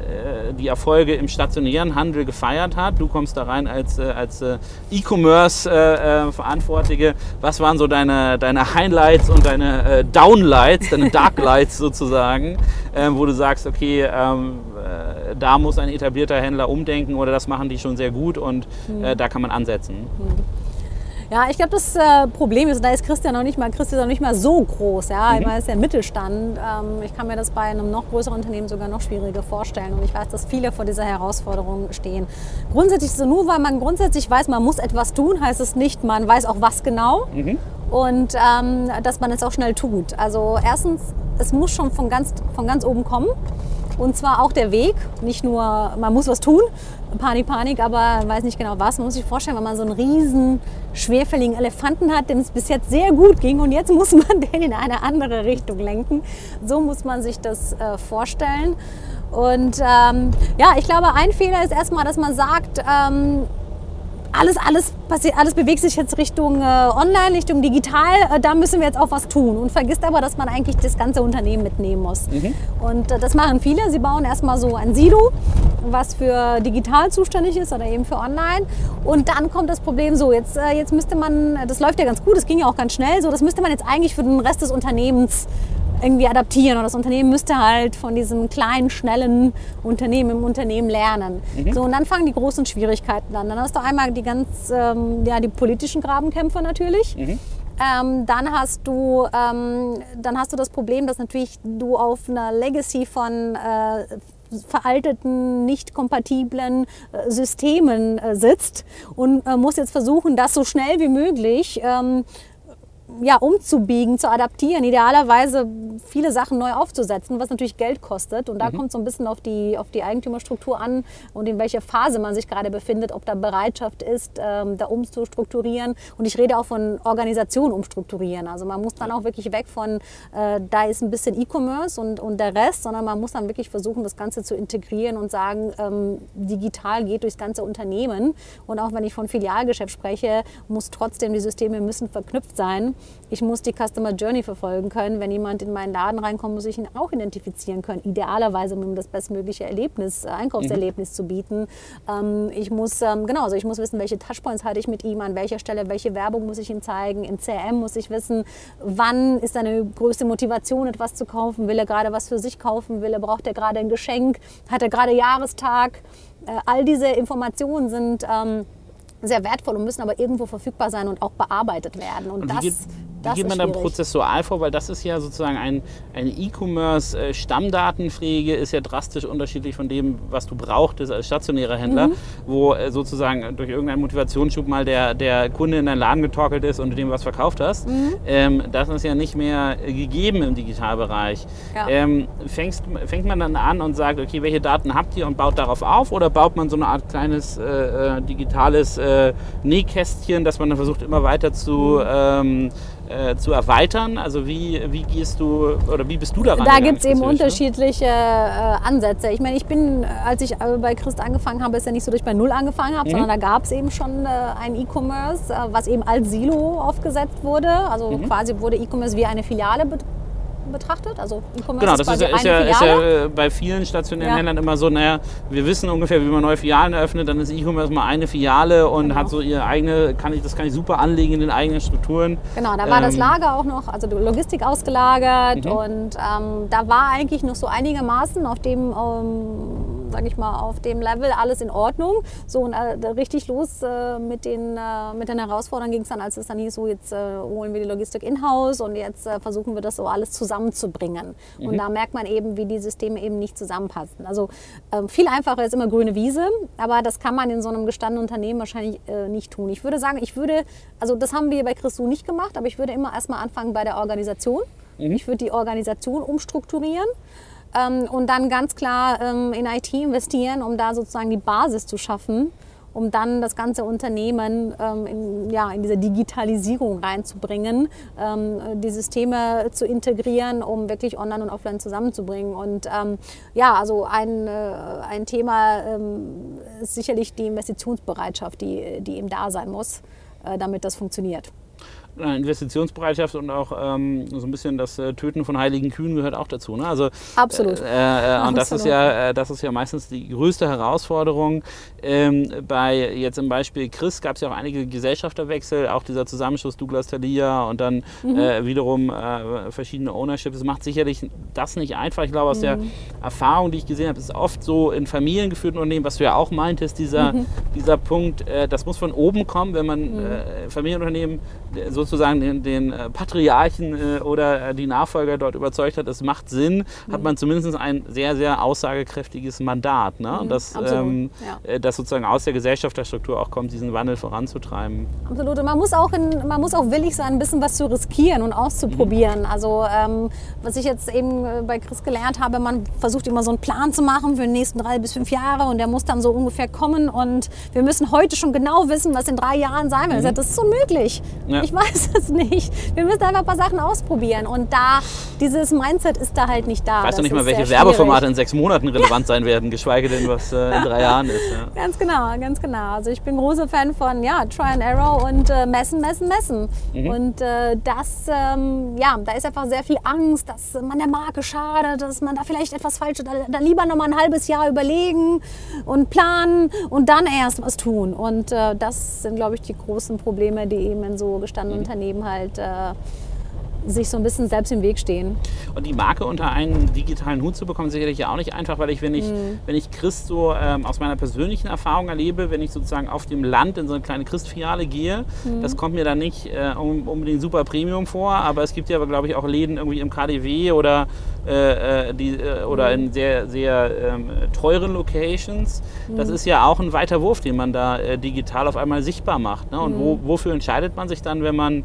die Erfolge im stationären Handel gefeiert hat. Du kommst da rein als, als E-Commerce-Verantwortliche. Was waren so deine, deine Highlights und deine Downlights, deine *laughs* Darklights sozusagen, wo du sagst, okay, ähm, da muss ein etablierter Händler umdenken oder das machen die schon sehr gut und mhm. äh, da kann man ansetzen. Mhm. Ja, ich glaube, das äh, Problem ist, da ist Christian noch nicht mal, Christian noch nicht mal so groß. Ja, mhm. meine, ist ja Mittelstand. Ähm, ich kann mir das bei einem noch größeren Unternehmen sogar noch schwieriger vorstellen. Und ich weiß, dass viele vor dieser Herausforderung stehen. Grundsätzlich so nur, weil man grundsätzlich weiß, man muss etwas tun, heißt es nicht, man weiß auch was genau. Mhm. Und ähm, dass man es auch schnell tut. Also erstens, es muss schon von ganz, von ganz oben kommen. Und zwar auch der Weg, nicht nur, man muss was tun, Panik, Panik, aber weiß nicht genau was. Man muss sich vorstellen, wenn man so einen riesen, schwerfälligen Elefanten hat, dem es bis jetzt sehr gut ging und jetzt muss man *laughs* den in eine andere Richtung lenken. So muss man sich das äh, vorstellen. Und ähm, ja, ich glaube, ein Fehler ist erstmal, dass man sagt, ähm, alles, alles passiert, alles bewegt sich jetzt Richtung äh, Online, Richtung Digital. Äh, da müssen wir jetzt auch was tun und vergisst aber, dass man eigentlich das ganze Unternehmen mitnehmen muss. Mhm. Und äh, das machen viele. Sie bauen erstmal so ein Silo, was für digital zuständig ist oder eben für Online. Und dann kommt das Problem so, jetzt, äh, jetzt müsste man, das läuft ja ganz gut, das ging ja auch ganz schnell, so das müsste man jetzt eigentlich für den Rest des Unternehmens irgendwie adaptieren und das Unternehmen müsste halt von diesem kleinen, schnellen Unternehmen im Unternehmen lernen. Mhm. So, und dann fangen die großen Schwierigkeiten an. Dann hast du einmal die ganz, ähm, ja, die politischen Grabenkämpfe natürlich. Mhm. Ähm, dann, hast du, ähm, dann hast du das Problem, dass natürlich du auf einer Legacy von äh, veralteten, nicht kompatiblen äh, Systemen äh, sitzt und äh, musst jetzt versuchen, das so schnell wie möglich ähm, ja, umzubiegen, zu adaptieren, idealerweise viele Sachen neu aufzusetzen, was natürlich Geld kostet. Und da mhm. kommt so ein bisschen auf die, auf die Eigentümerstruktur an und in welcher Phase man sich gerade befindet, ob da Bereitschaft ist, ähm, da umzustrukturieren. Und ich rede auch von Organisation umstrukturieren. Also man muss dann auch wirklich weg von, äh, da ist ein bisschen E-Commerce und, und der Rest, sondern man muss dann wirklich versuchen, das Ganze zu integrieren und sagen, ähm, digital geht durchs ganze Unternehmen. Und auch wenn ich von Filialgeschäft spreche, muss trotzdem die Systeme müssen verknüpft sein. Ich muss die Customer Journey verfolgen können. Wenn jemand in meinen Laden reinkommt, muss ich ihn auch identifizieren können. Idealerweise, um ihm das bestmögliche Erlebnis, äh, Einkaufserlebnis mhm. zu bieten. Ähm, ich muss, ähm, genau, also ich muss wissen, welche Touchpoints hatte ich mit ihm, an welcher Stelle, welche Werbung muss ich ihm zeigen. Im CRM muss ich wissen, wann ist seine größte Motivation, etwas zu kaufen. Will er gerade was für sich kaufen? Will er, braucht er gerade ein Geschenk? Hat er gerade Jahrestag? Äh, all diese Informationen sind... Ähm, sehr wertvoll und müssen aber irgendwo verfügbar sein und auch bearbeitet werden. Und, und das, geht, wie geht man dann prozessual vor? Weil das ist ja sozusagen ein, eine E-Commerce-Stammdatenpflege, ist ja drastisch unterschiedlich von dem, was du brauchtest als stationärer Händler, mhm. wo äh, sozusagen durch irgendeinen Motivationsschub mal der, der Kunde in deinen Laden getorkelt ist und du dem was verkauft hast. Mhm. Ähm, das ist ja nicht mehr gegeben im Digitalbereich. Ja. Ähm, fängst, fängt man dann an und sagt, okay, welche Daten habt ihr und baut darauf auf oder baut man so eine Art kleines äh, äh digitales äh, Nähkästchen, dass man dann versucht, immer weiter zu mhm. ähm, äh, zu erweitern? Also wie, wie gehst du oder wie bist du daran? Da gibt es eben unterschiedliche äh, Ansätze. Ich meine, ich bin, als ich bei Christ angefangen habe, ist ja nicht so, dass ich bei Null angefangen habe, mhm. sondern da gab es eben schon äh, ein E-Commerce, äh, was eben als Silo aufgesetzt wurde. Also mhm. quasi wurde E-Commerce wie eine Filiale betrachtet? Also E-Commerce genau, das ist, ist, ja, ist, ja, bei vielen stationären ja. Händlern immer so, naja, wir wissen ungefähr, wie man neue Filialen eröffnet, dann ist E-Commerce mal eine Filiale und genau. hat so ihre eigene, kann ich, das kann ich super anlegen in den eigenen Strukturen. Genau, da war ähm, das Lager auch noch, also Logistik ausgelagert mhm. und ähm, da war eigentlich noch so einigermaßen auf dem ähm, sage ich mal, auf dem Level alles in Ordnung. So und äh, richtig los äh, mit, den, äh, mit den Herausforderungen ging es dann, als es dann hieß, so jetzt äh, holen wir die Logistik in-house und jetzt äh, versuchen wir das so alles zusammenzubringen. Mhm. Und da merkt man eben, wie die Systeme eben nicht zusammenpassen. Also ähm, viel einfacher ist immer grüne Wiese, aber das kann man in so einem gestandenen Unternehmen wahrscheinlich äh, nicht tun. Ich würde sagen, ich würde, also das haben wir bei Christu nicht gemacht, aber ich würde immer erstmal anfangen bei der Organisation. Mhm. Ich würde die Organisation umstrukturieren ähm, und dann ganz klar ähm, in IT investieren, um da sozusagen die Basis zu schaffen, um dann das ganze Unternehmen ähm, in, ja, in diese Digitalisierung reinzubringen, ähm, die Systeme zu integrieren, um wirklich Online und Offline zusammenzubringen. Und ähm, ja, also ein, äh, ein Thema ähm, ist sicherlich die Investitionsbereitschaft, die, die eben da sein muss, äh, damit das funktioniert. Investitionsbereitschaft und auch ähm, so ein bisschen das äh, Töten von heiligen Kühen gehört auch dazu. Ne? Also, Absolut. Äh, äh, und das ist, ja, äh, das ist ja meistens die größte Herausforderung. Ähm, bei jetzt im Beispiel Chris gab es ja auch einige Gesellschafterwechsel, auch dieser Zusammenschluss Douglas Thalia und dann mhm. Äh, wiederum äh, verschiedene Ownerships. Es macht sicherlich das nicht einfach. Ich glaube, aus mhm. der Erfahrung, die ich gesehen habe, ist oft so in familiengeführten Unternehmen, was du ja auch meintest, dieser, mhm. dieser Punkt, das muss von oben kommen, wenn man mhm. Familienunternehmen so sozusagen den, den äh, Patriarchen äh, oder äh, die Nachfolger dort überzeugt hat, es macht Sinn, mhm. hat man zumindest ein sehr, sehr aussagekräftiges Mandat. Ne? Mhm, das, ähm, ja. das sozusagen aus der Gesellschafterstruktur auch kommt, diesen Wandel voranzutreiben. Absolut. Und man muss auch, in, man muss auch willig sein, ein bisschen was zu riskieren und auszuprobieren. Mhm. Also ähm, was ich jetzt eben bei Chris gelernt habe, man versucht immer so einen Plan zu machen für die nächsten drei bis fünf Jahre und der muss dann so ungefähr kommen und wir müssen heute schon genau wissen, was in drei Jahren sein wird. Mhm. Das ist unmöglich. Ja. Ich weiß es nicht. Wir müssen einfach ein paar Sachen ausprobieren. Und da, dieses Mindset ist da halt nicht da. Weißt du nicht mal, welche Werbeformate in sechs Monaten relevant sein werden, geschweige denn, was äh, in drei Jahren ist. Ja. Ganz genau, ganz genau. Also ich bin großer Fan von ja, Try and Error und äh, messen, messen, messen. Mhm. Und äh, das, ähm, ja, da ist einfach sehr viel Angst, dass man der Marke schadet, dass man da vielleicht etwas falsch, da, da lieber noch mal ein halbes Jahr überlegen und planen und dann erst was tun. Und äh, das sind, glaube ich, die großen Probleme, die eben in so gestandenen mhm. Unternehmen halt äh, sich so ein bisschen selbst im Weg stehen. Und die Marke unter einen digitalen Hut zu bekommen, sicherlich ja auch nicht einfach, weil ich, wenn ich, mhm. wenn ich Christ so ähm, aus meiner persönlichen Erfahrung erlebe, wenn ich sozusagen auf dem Land in so eine kleine Christfiliale gehe, mhm. das kommt mir dann nicht äh, unbedingt super Premium vor, aber es gibt ja, glaube ich, auch Läden irgendwie im KDW oder, äh, äh, die, äh, oder mhm. in sehr, sehr ähm, teuren Locations. Das mhm. ist ja auch ein weiter Wurf, den man da äh, digital auf einmal sichtbar macht. Ne? Und wo, mhm. wofür entscheidet man sich dann, wenn man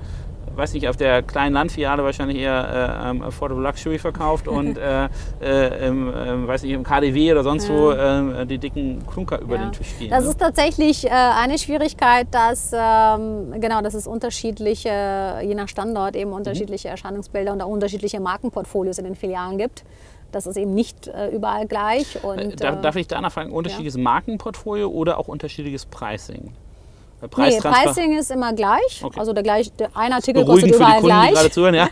weiß nicht, auf der kleinen Landfiliale wahrscheinlich eher äh, ähm, Affordable Luxury verkauft *laughs* und äh, äh, im, äh, weiß nicht, im KDW oder sonst wo äh, die dicken Klunker über den Tisch gehen. Das ne? ist tatsächlich äh, eine Schwierigkeit, dass ähm, genau, dass es unterschiedliche, je nach Standort eben unterschiedliche mhm. Erscheinungsbilder und auch unterschiedliche Markenportfolios in den Filialen gibt. Das ist eben nicht äh, überall gleich. Und, darf, darf ich da nachfragen, unterschiedliches ja. Markenportfolio oder auch unterschiedliches Pricing? Nee, Pricing ist immer gleich. Okay. Also der gleich, der ein Artikel kostet überall Kunden, gleich. Zuhören, ja.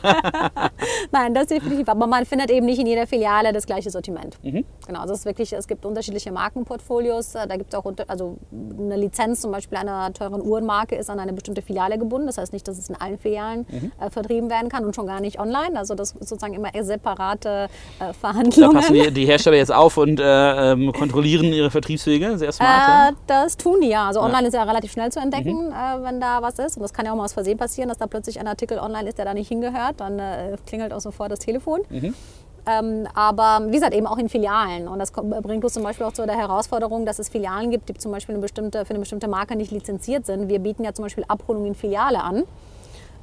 *laughs* Nein, das definitiv. Aber man findet eben nicht in jeder Filiale das gleiche Sortiment. Mhm. Genau, also es ist wirklich, es gibt unterschiedliche Markenportfolios. Da gibt es auch also eine Lizenz zum Beispiel einer teuren Uhrenmarke ist an eine bestimmte Filiale gebunden. Das heißt nicht, dass es in allen Filialen mhm. äh, vertrieben werden kann und schon gar nicht online. Also das ist sozusagen immer separate äh, Verhandlungen. Da passen die, die, Hersteller jetzt auf und äh, ähm, *laughs* kontrollieren ihre Vertriebswege. Sehr smart. Äh, das tun die ja. Also online ja. ist ja relativ schnell zu entdecken, mhm. äh, wenn da was ist. Und das kann ja auch mal aus Versehen passieren, dass da plötzlich ein Artikel online ist, der da nicht hingehört. Dann äh, klingelt auch sofort das Telefon. Mhm. Ähm, aber wie gesagt, eben auch in Filialen. Und das bringt uns zum Beispiel auch zu der Herausforderung, dass es Filialen gibt, die zum Beispiel eine bestimmte, für eine bestimmte Marke nicht lizenziert sind. Wir bieten ja zum Beispiel Abholung in Filiale an.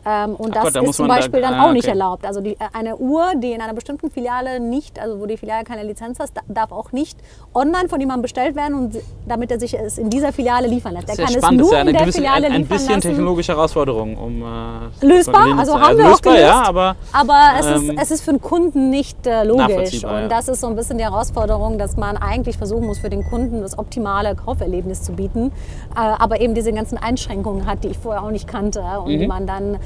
Ähm, und Ach das Gott, ist zum Beispiel da, dann ah, auch nicht erlaubt. Also die, eine Uhr, die in einer bestimmten Filiale nicht, also wo die Filiale keine Lizenz hat, darf auch nicht online von jemandem bestellt werden und damit er sich es in dieser Filiale liefern lässt. Der kann spannend. es nur ja in der gewisse, Filiale ein, ein bisschen lassen. technologische Herausforderung, um äh, lösbar. Also haben wir lösbar, auch gelöst. Ja, aber aber es, ähm, ist, es ist für den Kunden nicht äh, logisch und das ist so ein bisschen die Herausforderung, dass man eigentlich versuchen muss, für den Kunden das optimale Kauferlebnis zu bieten, äh, aber eben diese ganzen Einschränkungen hat, die ich vorher auch nicht kannte und mhm. man dann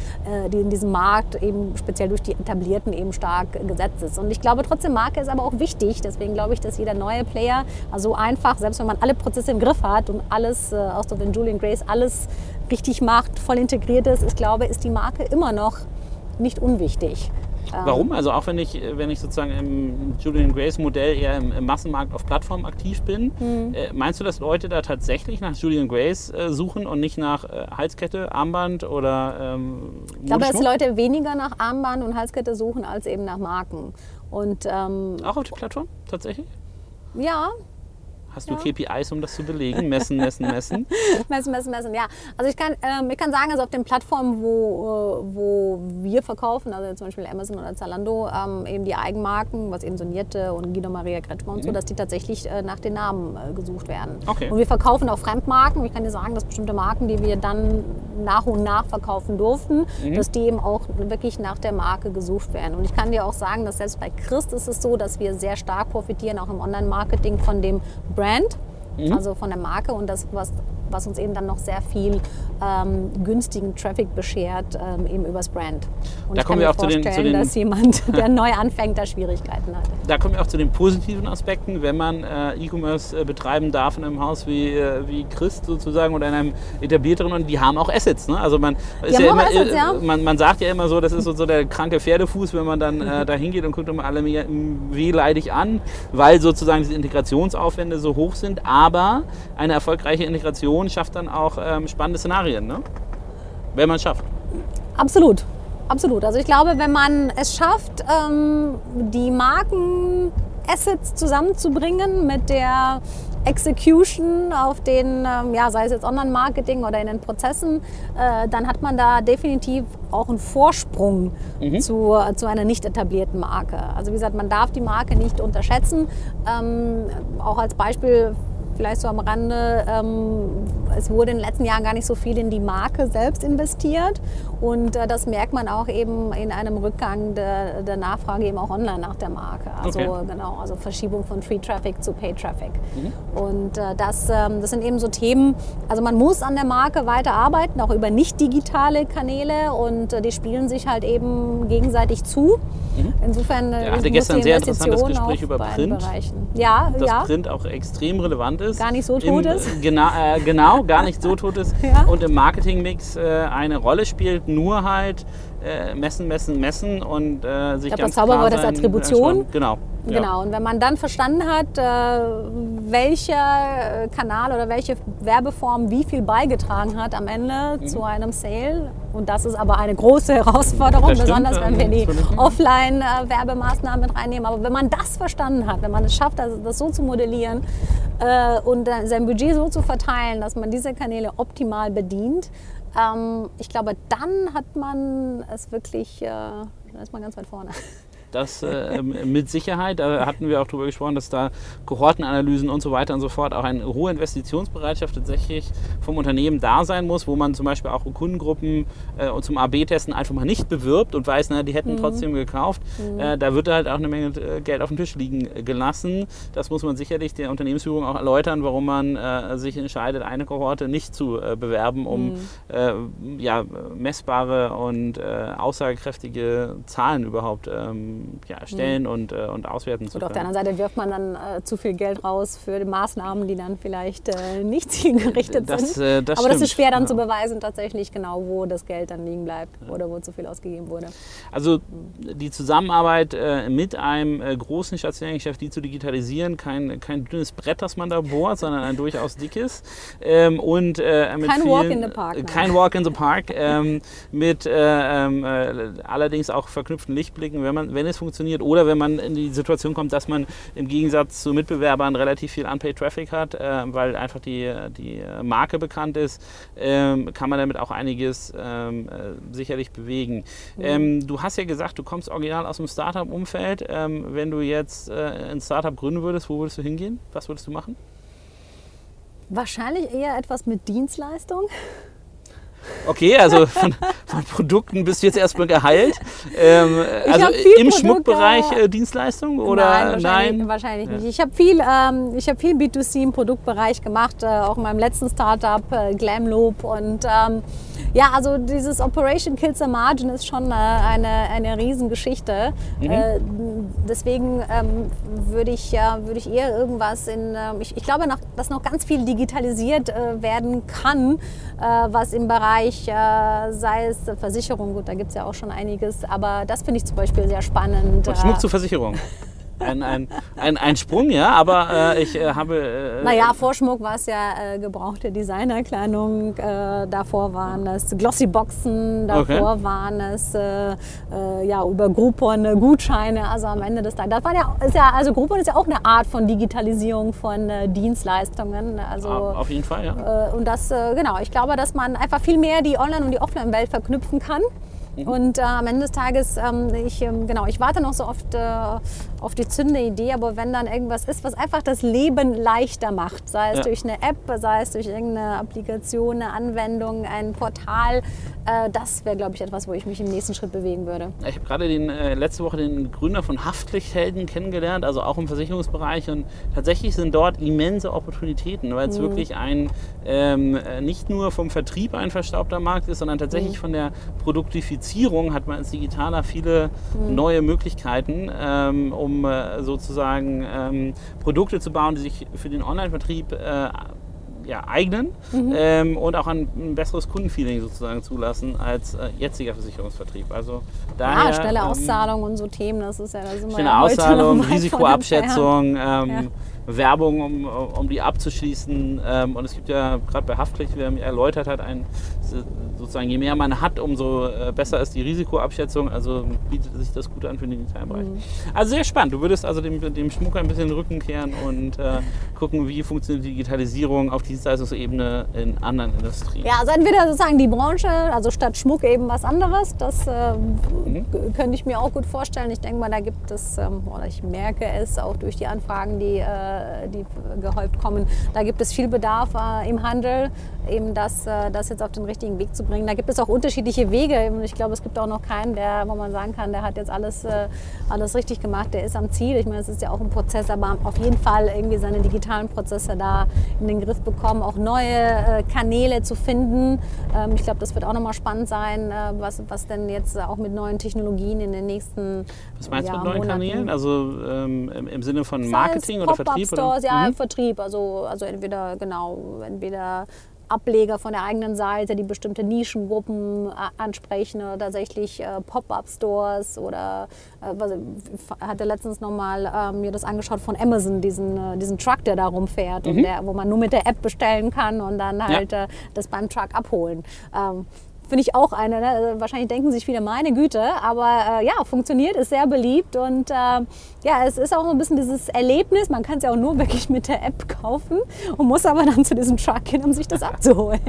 die in diesem Markt eben speziell durch die etablierten eben stark gesetzt ist. Und ich glaube trotzdem, Marke ist aber auch wichtig. Deswegen glaube ich, dass jeder neue Player so einfach, selbst wenn man alle Prozesse im Griff hat und alles, äh, auch wenn Julian Grace alles richtig macht, voll integriert ist, ich glaube, ist die Marke immer noch nicht unwichtig. Warum? Also auch wenn ich, wenn ich sozusagen im Julian Grace Modell eher im, im Massenmarkt auf Plattformen aktiv bin, Mhm. äh, meinst du, dass Leute da tatsächlich nach Julian Grace äh, suchen und nicht nach äh, Halskette, Armband oder ähm, Ich glaube, dass? Leute weniger nach Armband und Halskette suchen als eben nach Marken. Und ähm, Auch auf der Plattform tatsächlich? ja, Hast du Ja. KPIs, um das zu belegen? Messen, messen, messen. *laughs* messen, messen, messen. Ja, also ich kann, ähm, ich kann sagen, also auf den Plattformen, wo, äh, wo wir verkaufen, also zum Beispiel Amazon oder Zalando, ähm, eben die Eigenmarken, was eben so Nierte und Guido Maria Kretschmer und so, dass die tatsächlich äh, nach den Namen äh, gesucht werden. Okay. Und wir verkaufen auch Fremdmarken. Ich kann dir sagen, dass bestimmte Marken, die wir dann nach und nach verkaufen durften, dass die eben auch wirklich nach der Marke gesucht werden. Und ich kann dir auch sagen, dass selbst bei Christ ist es so, dass wir sehr stark profitieren, auch im Online-Marketing von dem Brand, also von der Marke und das, was, was uns eben dann noch sehr viel ähm, günstigen Traffic beschert, ähm, eben übers Brand. Und Da ich kommen kann wir auch zu den- zu vorstellen, den- dass jemand, *laughs* der neu anfängt, da Schwierigkeiten hat. Da kommen wir auch zu den positiven Aspekten, wenn man äh, E-Commerce äh, betreiben darf in einem Haus wie, äh, wie Christ sozusagen oder in einem etablierteren und die haben auch Assets. Ne? Also man, ist ja immer, Assets, äh, ja. man, man sagt ja immer so, das ist so, so der kranke Pferdefuß, wenn man dann äh, da hingeht und guckt immer alle wehleidig an, weil sozusagen diese Integrationsaufwände so hoch sind. Aber eine erfolgreiche Integration schafft dann auch ähm, spannende Szenarien, ne? wenn man es schafft. Absolut. Absolut. Also ich glaube, wenn man es schafft, ähm, die Marken-Assets zusammenzubringen mit der Execution auf den, ähm, ja, sei es jetzt Online-Marketing oder in den Prozessen, äh, dann hat man da definitiv auch einen Vorsprung zu, zu einer nicht etablierten Marke. Also wie gesagt, man darf die Marke nicht unterschätzen. Ähm, auch als Beispiel vielleicht so am Rande, ähm, es wurde in den letzten Jahren gar nicht so viel in die Marke selbst investiert und äh, das merkt man auch eben in einem Rückgang der, der Nachfrage eben auch online nach der Marke. Also Okay. genau, also Verschiebung von Free Traffic zu Pay Traffic. Und äh, das, ähm, das sind eben so Themen, also man muss an der Marke weiter arbeiten, auch über nicht digitale Kanäle und äh, die spielen sich halt eben gegenseitig zu. Insofern äh, Ja, hatte gestern ein sehr interessantes Gespräch über Print. Ja, dass ja. Print auch extrem relevant ist. Gar nicht so Im, tot ist. Genau, äh, genau, gar nicht so tot ist. *laughs* Ja. Und im Marketingmix äh, eine Rolle spielt, nur halt äh, messen, messen, messen und äh, sich Ich glaub, ganz das Zauberwort ist Attribution. Äh, schon- genau. ja. Genau, und wenn man dann verstanden hat, äh, welcher äh, Kanal oder welche Werbeform wie viel beigetragen hat am Ende Mhm. zu einem Sale, und das ist aber eine große Herausforderung, Das stimmt, besonders wenn wir die Offline-Werbemaßnahmen mit reinnehmen. Aber wenn man das verstanden hat, wenn man es schafft, das, so zu modellieren äh, und dann sein Budget so zu verteilen, dass man diese Kanäle optimal bedient, ähm, ich glaube, dann hat man es wirklich, äh, dann ist man ganz weit vorne. Das äh, mit Sicherheit, da hatten wir auch drüber gesprochen, dass da Kohortenanalysen und so weiter und so fort auch eine hohe Investitionsbereitschaft tatsächlich vom Unternehmen da sein muss, wo man zum Beispiel auch Kundengruppen äh, zum AB-Testen einfach mal nicht bewirbt und weiß, na, die hätten trotzdem gekauft. Äh, da wird halt auch eine Menge äh, Geld auf dem Tisch liegen äh, gelassen. Das muss man sicherlich der Unternehmensführung auch erläutern, warum man äh, sich entscheidet, eine Kohorte nicht zu bewerben, um äh, ja, messbare und aussagekräftige Zahlen überhaupt ähm, ja, erstellen und, äh, und auswerten zu Und auf der können. anderen Seite wirft man dann äh, zu viel Geld raus für Maßnahmen, die dann vielleicht äh, nicht *laughs* zielgerichtet Das, sind. äh, das Aber das ist schwer dann ja. zu beweisen, tatsächlich genau, wo das Geld dann liegen bleibt oder wo zu viel ausgegeben wurde. Also die Zusammenarbeit äh, mit einem äh, großen stationären Geschäft, die zu digitalisieren, kein, kein dünnes Brett, das man da bohrt, sondern ein durchaus dickes. Ähm, und, Kein vielen, Walk in the Park, nein. Kein Walk in the Park. Ähm, mit äh, ähm, äh, allerdings auch verknüpften Lichtblicken, wenn, man, wenn es funktioniert oder wenn man in die Situation kommt, dass man im Gegensatz zu Mitbewerbern relativ viel Unpaid Traffic hat, äh, weil einfach die, die Marke bekannt ist, ähm, kann man damit auch einiges ähm, äh, sicherlich bewegen. Ähm, du hast ja gesagt, du kommst original aus dem Startup-Umfeld. Ähm, wenn du jetzt äh, ein Startup gründen würdest, wo würdest du hingehen? Was würdest du machen? Wahrscheinlich eher etwas mit Dienstleistung. Okay, also von, von Produkten bist du jetzt erstmal geheilt. Ähm, also im Produkte- Schmuckbereich äh, Dienstleistung oder nein, wahrscheinlich, nein? wahrscheinlich nicht. Ich habe viel, ähm, ich hab viel B2C im Produktbereich gemacht, äh, auch in meinem letzten Startup, äh, Glamloop. Und ähm, Ja, also dieses Operation Kills the Margin ist schon eine, eine, eine Riesengeschichte. Mhm. Äh, deswegen ähm, würde ich, äh, würd ich eher irgendwas in, äh, ich, ich, glaube, noch, dass noch ganz viel digitalisiert äh, werden kann, äh, was im Bereich, äh, sei es Versicherung, gut, da gibt es ja auch schon einiges, aber das finde ich zum Beispiel sehr spannend. Und Schmuck zur Versicherung ein, ein, ein, ein Sprung, ja, aber äh, ich äh, habe. Äh, naja, Vorschmuck war es ja äh, gebrauchte Designerkleidung, äh, davor waren es Glossyboxen, davor okay. waren es äh, äh, ja, über Groupon Gutscheine, also am Ende des Tages. Das war ja, ist ja, also Groupon ist ja auch eine Art von Digitalisierung von Dienstleistungen. Also, Auf jeden Fall, ja. und das, genau, ich glaube, dass man einfach viel mehr die Online- und die Offline-Welt verknüpfen kann. Mhm. Und äh, am Ende des Tages, ähm, ich, ähm, genau, ich warte noch so oft äh, auf die zündende Idee, aber wenn dann irgendwas ist, was einfach das Leben leichter macht, sei es ja. durch eine App, sei es durch irgendeine Applikation, eine Anwendung, ein Portal, äh, das wäre, glaube ich, etwas, wo ich mich im nächsten Schritt bewegen würde. Ich habe gerade äh, letzte Woche den Gründer von Haftpflichthelden kennengelernt, also auch im Versicherungsbereich. Und tatsächlich sind dort immense Opportunitäten, weil es mhm. wirklich ein ähm, nicht nur vom Vertrieb ein verstaubter Markt ist, sondern tatsächlich mhm. von der Produktifizierung hat man als Digitaler viele mhm. neue Möglichkeiten, ähm, um äh, sozusagen ähm, Produkte zu bauen, die sich für den Online-Vertrieb äh, ja, eignen mhm. ähm, und auch ein, ein, besseres Kundenfeeling sozusagen zulassen als äh, jetziger Versicherungsvertrieb. Also daher, ja, schnelle ähm, Auszahlung und so Themen, das ist ja das ist Schnelle Auszahlung, Risikoabschätzung, ähm, ja. Werbung, um, um die abzuschließen. Ähm, und es gibt ja gerade bei Haftpflicht, wie er mir erläutert hat, ein, sozusagen je mehr man hat, umso äh, besser ist die Risikoabschätzung. Also bietet sich das gut an für den Detailbereich. Mhm. Also sehr spannend. Du würdest also dem, dem Schmuck ein bisschen den Rücken kehren und äh, gucken, wie funktioniert die Digitalisierung auf Dienstleistungsebene in anderen Industrien. Ja, also entweder sozusagen die Branche, also statt Schmuck eben was anderes. Das äh, mhm. könnte ich mir auch gut vorstellen. Ich denke mal, da gibt es, ähm, oder ich merke es auch durch die Anfragen, die äh, die gehäuft kommen. Da gibt es viel Bedarf äh, im Handel, eben das, äh, das jetzt auf den richtigen Weg zu bringen. Da gibt es auch unterschiedliche Wege. Ich glaube, es gibt auch noch keinen, der, wo man sagen kann, der hat jetzt alles, äh, alles richtig gemacht, der ist am Ziel. Ich meine, es ist ja auch ein Prozess, aber auf jeden Fall irgendwie seine digitalen Prozesse da in den Griff bekommen, auch neue Kanäle zu finden. Ähm, ich glaube, das wird auch nochmal spannend sein, was, was denn jetzt auch mit neuen Technologien in den nächsten Was meinst du mit neuen Monaten Kanälen? Also ähm, im, im Sinne von Marketing oder Vertrieb? Vertrieb? Stores, oder? ja, mhm. im Vertrieb. Also, also entweder, genau, entweder Ableger von der eigenen Seite, die bestimmte Nischengruppen äh, ansprechen oder tatsächlich äh, Pop-up-Stores oder äh, was, hatte letztens nochmal ähm, mir das angeschaut von Amazon, diesen, äh, diesen Truck, der da rumfährt mhm. und der, wo man nur mit der App bestellen kann und dann halt ja. Äh, das beim Truck abholen. Ähm, Finde ich auch eine. Ne? Also wahrscheinlich denken sich viele, meine Güte, aber äh, ja, funktioniert, ist sehr beliebt und äh, ja, es ist auch so ein bisschen dieses Erlebnis. Man kann es ja auch nur *laughs* wirklich mit der App kaufen und muss aber dann zu diesem Truck gehen, um sich das *laughs* abzuholen.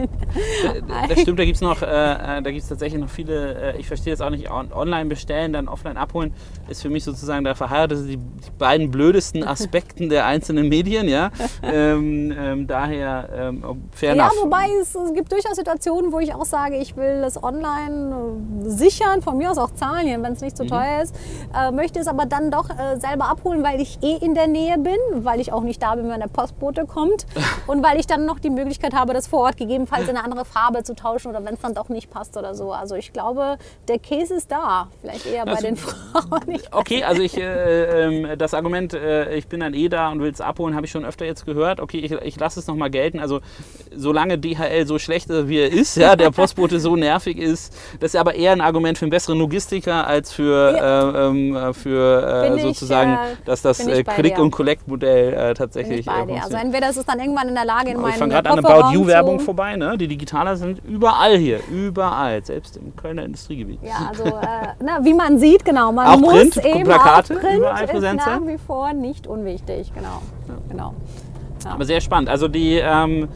Das stimmt, da gibt es noch, äh, äh, da gibt es tatsächlich noch viele, äh, ich verstehe das auch nicht, online bestellen, dann offline abholen, ist für mich sozusagen der verheiratet, die, die beiden blödesten *laughs* Aspekten der einzelnen Medien, ja. Ähm, ähm, daher ähm, fair Ja, wobei es, es gibt durchaus Situationen, wo ich auch sage, ich will will es online äh, sichern, von mir aus auch zahlen, wenn es nicht zu so mhm. teuer ist, äh, möchte es aber dann doch äh, selber abholen, weil ich eh in der Nähe bin, weil ich auch nicht da bin, wenn der Postbote kommt *laughs* und weil ich dann noch die Möglichkeit habe, das vor Ort gegebenenfalls in eine andere Farbe zu tauschen oder wenn es dann doch nicht passt oder so. Also ich glaube, der Case ist da, vielleicht eher bei den *laughs* Frauen. okay, also ich, äh, ähm, das Argument, äh, ich bin dann eh da und will es abholen, habe ich schon öfter jetzt gehört. Okay, ich, ich lasse es nochmal gelten. Also solange DHL so schlecht ist, wie er ist, ja, der Postbote so nervig ist. Das ist aber eher ein Argument für einen besseren Logistiker als für, ja. äh, ähm, äh, für äh, sozusagen, ich, äh, dass das äh, Click- und Collect-Modell tatsächlich. also entweder ist es dann irgendwann in der Lage, in meinem Ich fange gerade an About You-Werbung vorbei. Ne? Die Digitaler sind überall hier, überall, selbst im Kölner Industriegebiet. Ja, also na, wie man sieht, genau, man auch muss Print, eben Plakate auch Print überall präsent ist nach wie vor nicht unwichtig, genau. Ja. genau. Ja. Aber sehr spannend. Also die ähm,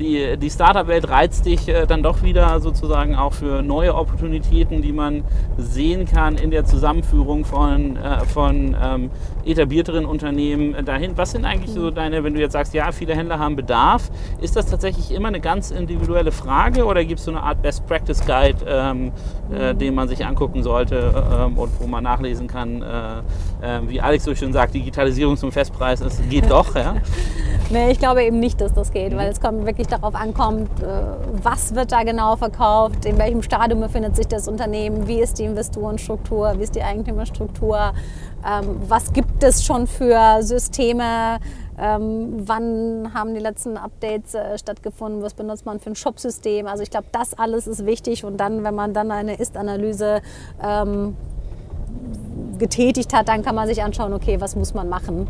die, die Startup-Welt reizt dich äh, dann doch wieder sozusagen auch für neue Opportunitäten, die man sehen kann in der Zusammenführung von, äh, von ähm, etablierteren Unternehmen dahin. Was sind eigentlich so deine, wenn du jetzt sagst, ja, viele Händler haben Bedarf, ist das tatsächlich immer eine ganz individuelle Frage oder gibt es so eine Art Best Practice Guide, ähm, äh, den man sich angucken sollte äh, und wo man nachlesen kann, äh, äh, wie Alex so schön sagt, Digitalisierung zum Festpreis, es geht *laughs* doch, ja? nee, ich glaube eben nicht, dass das geht, mhm. weil es kommt wirklich darauf ankommt, äh, was wird da genau verkauft, in welchem Stadium befindet sich das Unternehmen, wie ist die Investorenstruktur, wie ist die Eigentümerstruktur, ähm, was gibt es schon für Systeme, ähm, wann haben die letzten Updates äh, stattgefunden, was benutzt man für ein Shop-System. Also ich glaube, das alles ist wichtig und dann, wenn man dann eine Ist-Analyse ähm, getätigt hat, dann kann man sich anschauen, okay, was muss man machen.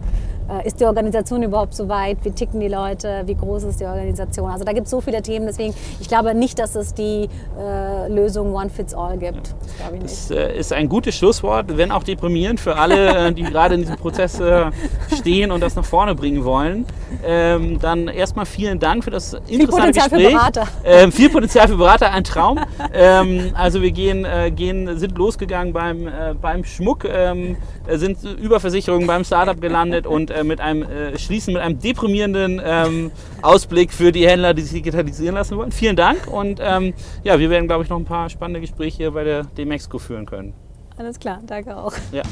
Äh, ist die Organisation überhaupt so weit? Wie ticken die Leute? Wie groß ist die Organisation? Also da gibt es so viele Themen, deswegen ich glaube nicht, dass es die äh, Lösung One Fits All gibt. Ja. Das äh, ist ein gutes Schlusswort, wenn auch deprimierend für alle, äh, die gerade in diesem Prozess äh, stehen und das nach vorne bringen wollen. Ähm, dann erstmal vielen Dank für das interessante viel Potenzial Gespräch. Für Berater. Ähm, viel Potenzial für Berater, ein Traum. ähm, also wir gehen, gehen, sind losgegangen beim, beim Schmuck, ähm, sind über Versicherungen beim Startup gelandet und äh, mit einem, äh, schließen mit einem deprimierenden ähm, Ausblick für die Händler, die sich digitalisieren lassen wollen. Vielen Dank und ähm, ja, wir werden, glaube ich, noch ein paar spannende Gespräche bei der Demexco führen können. Alles klar, danke auch. Ja.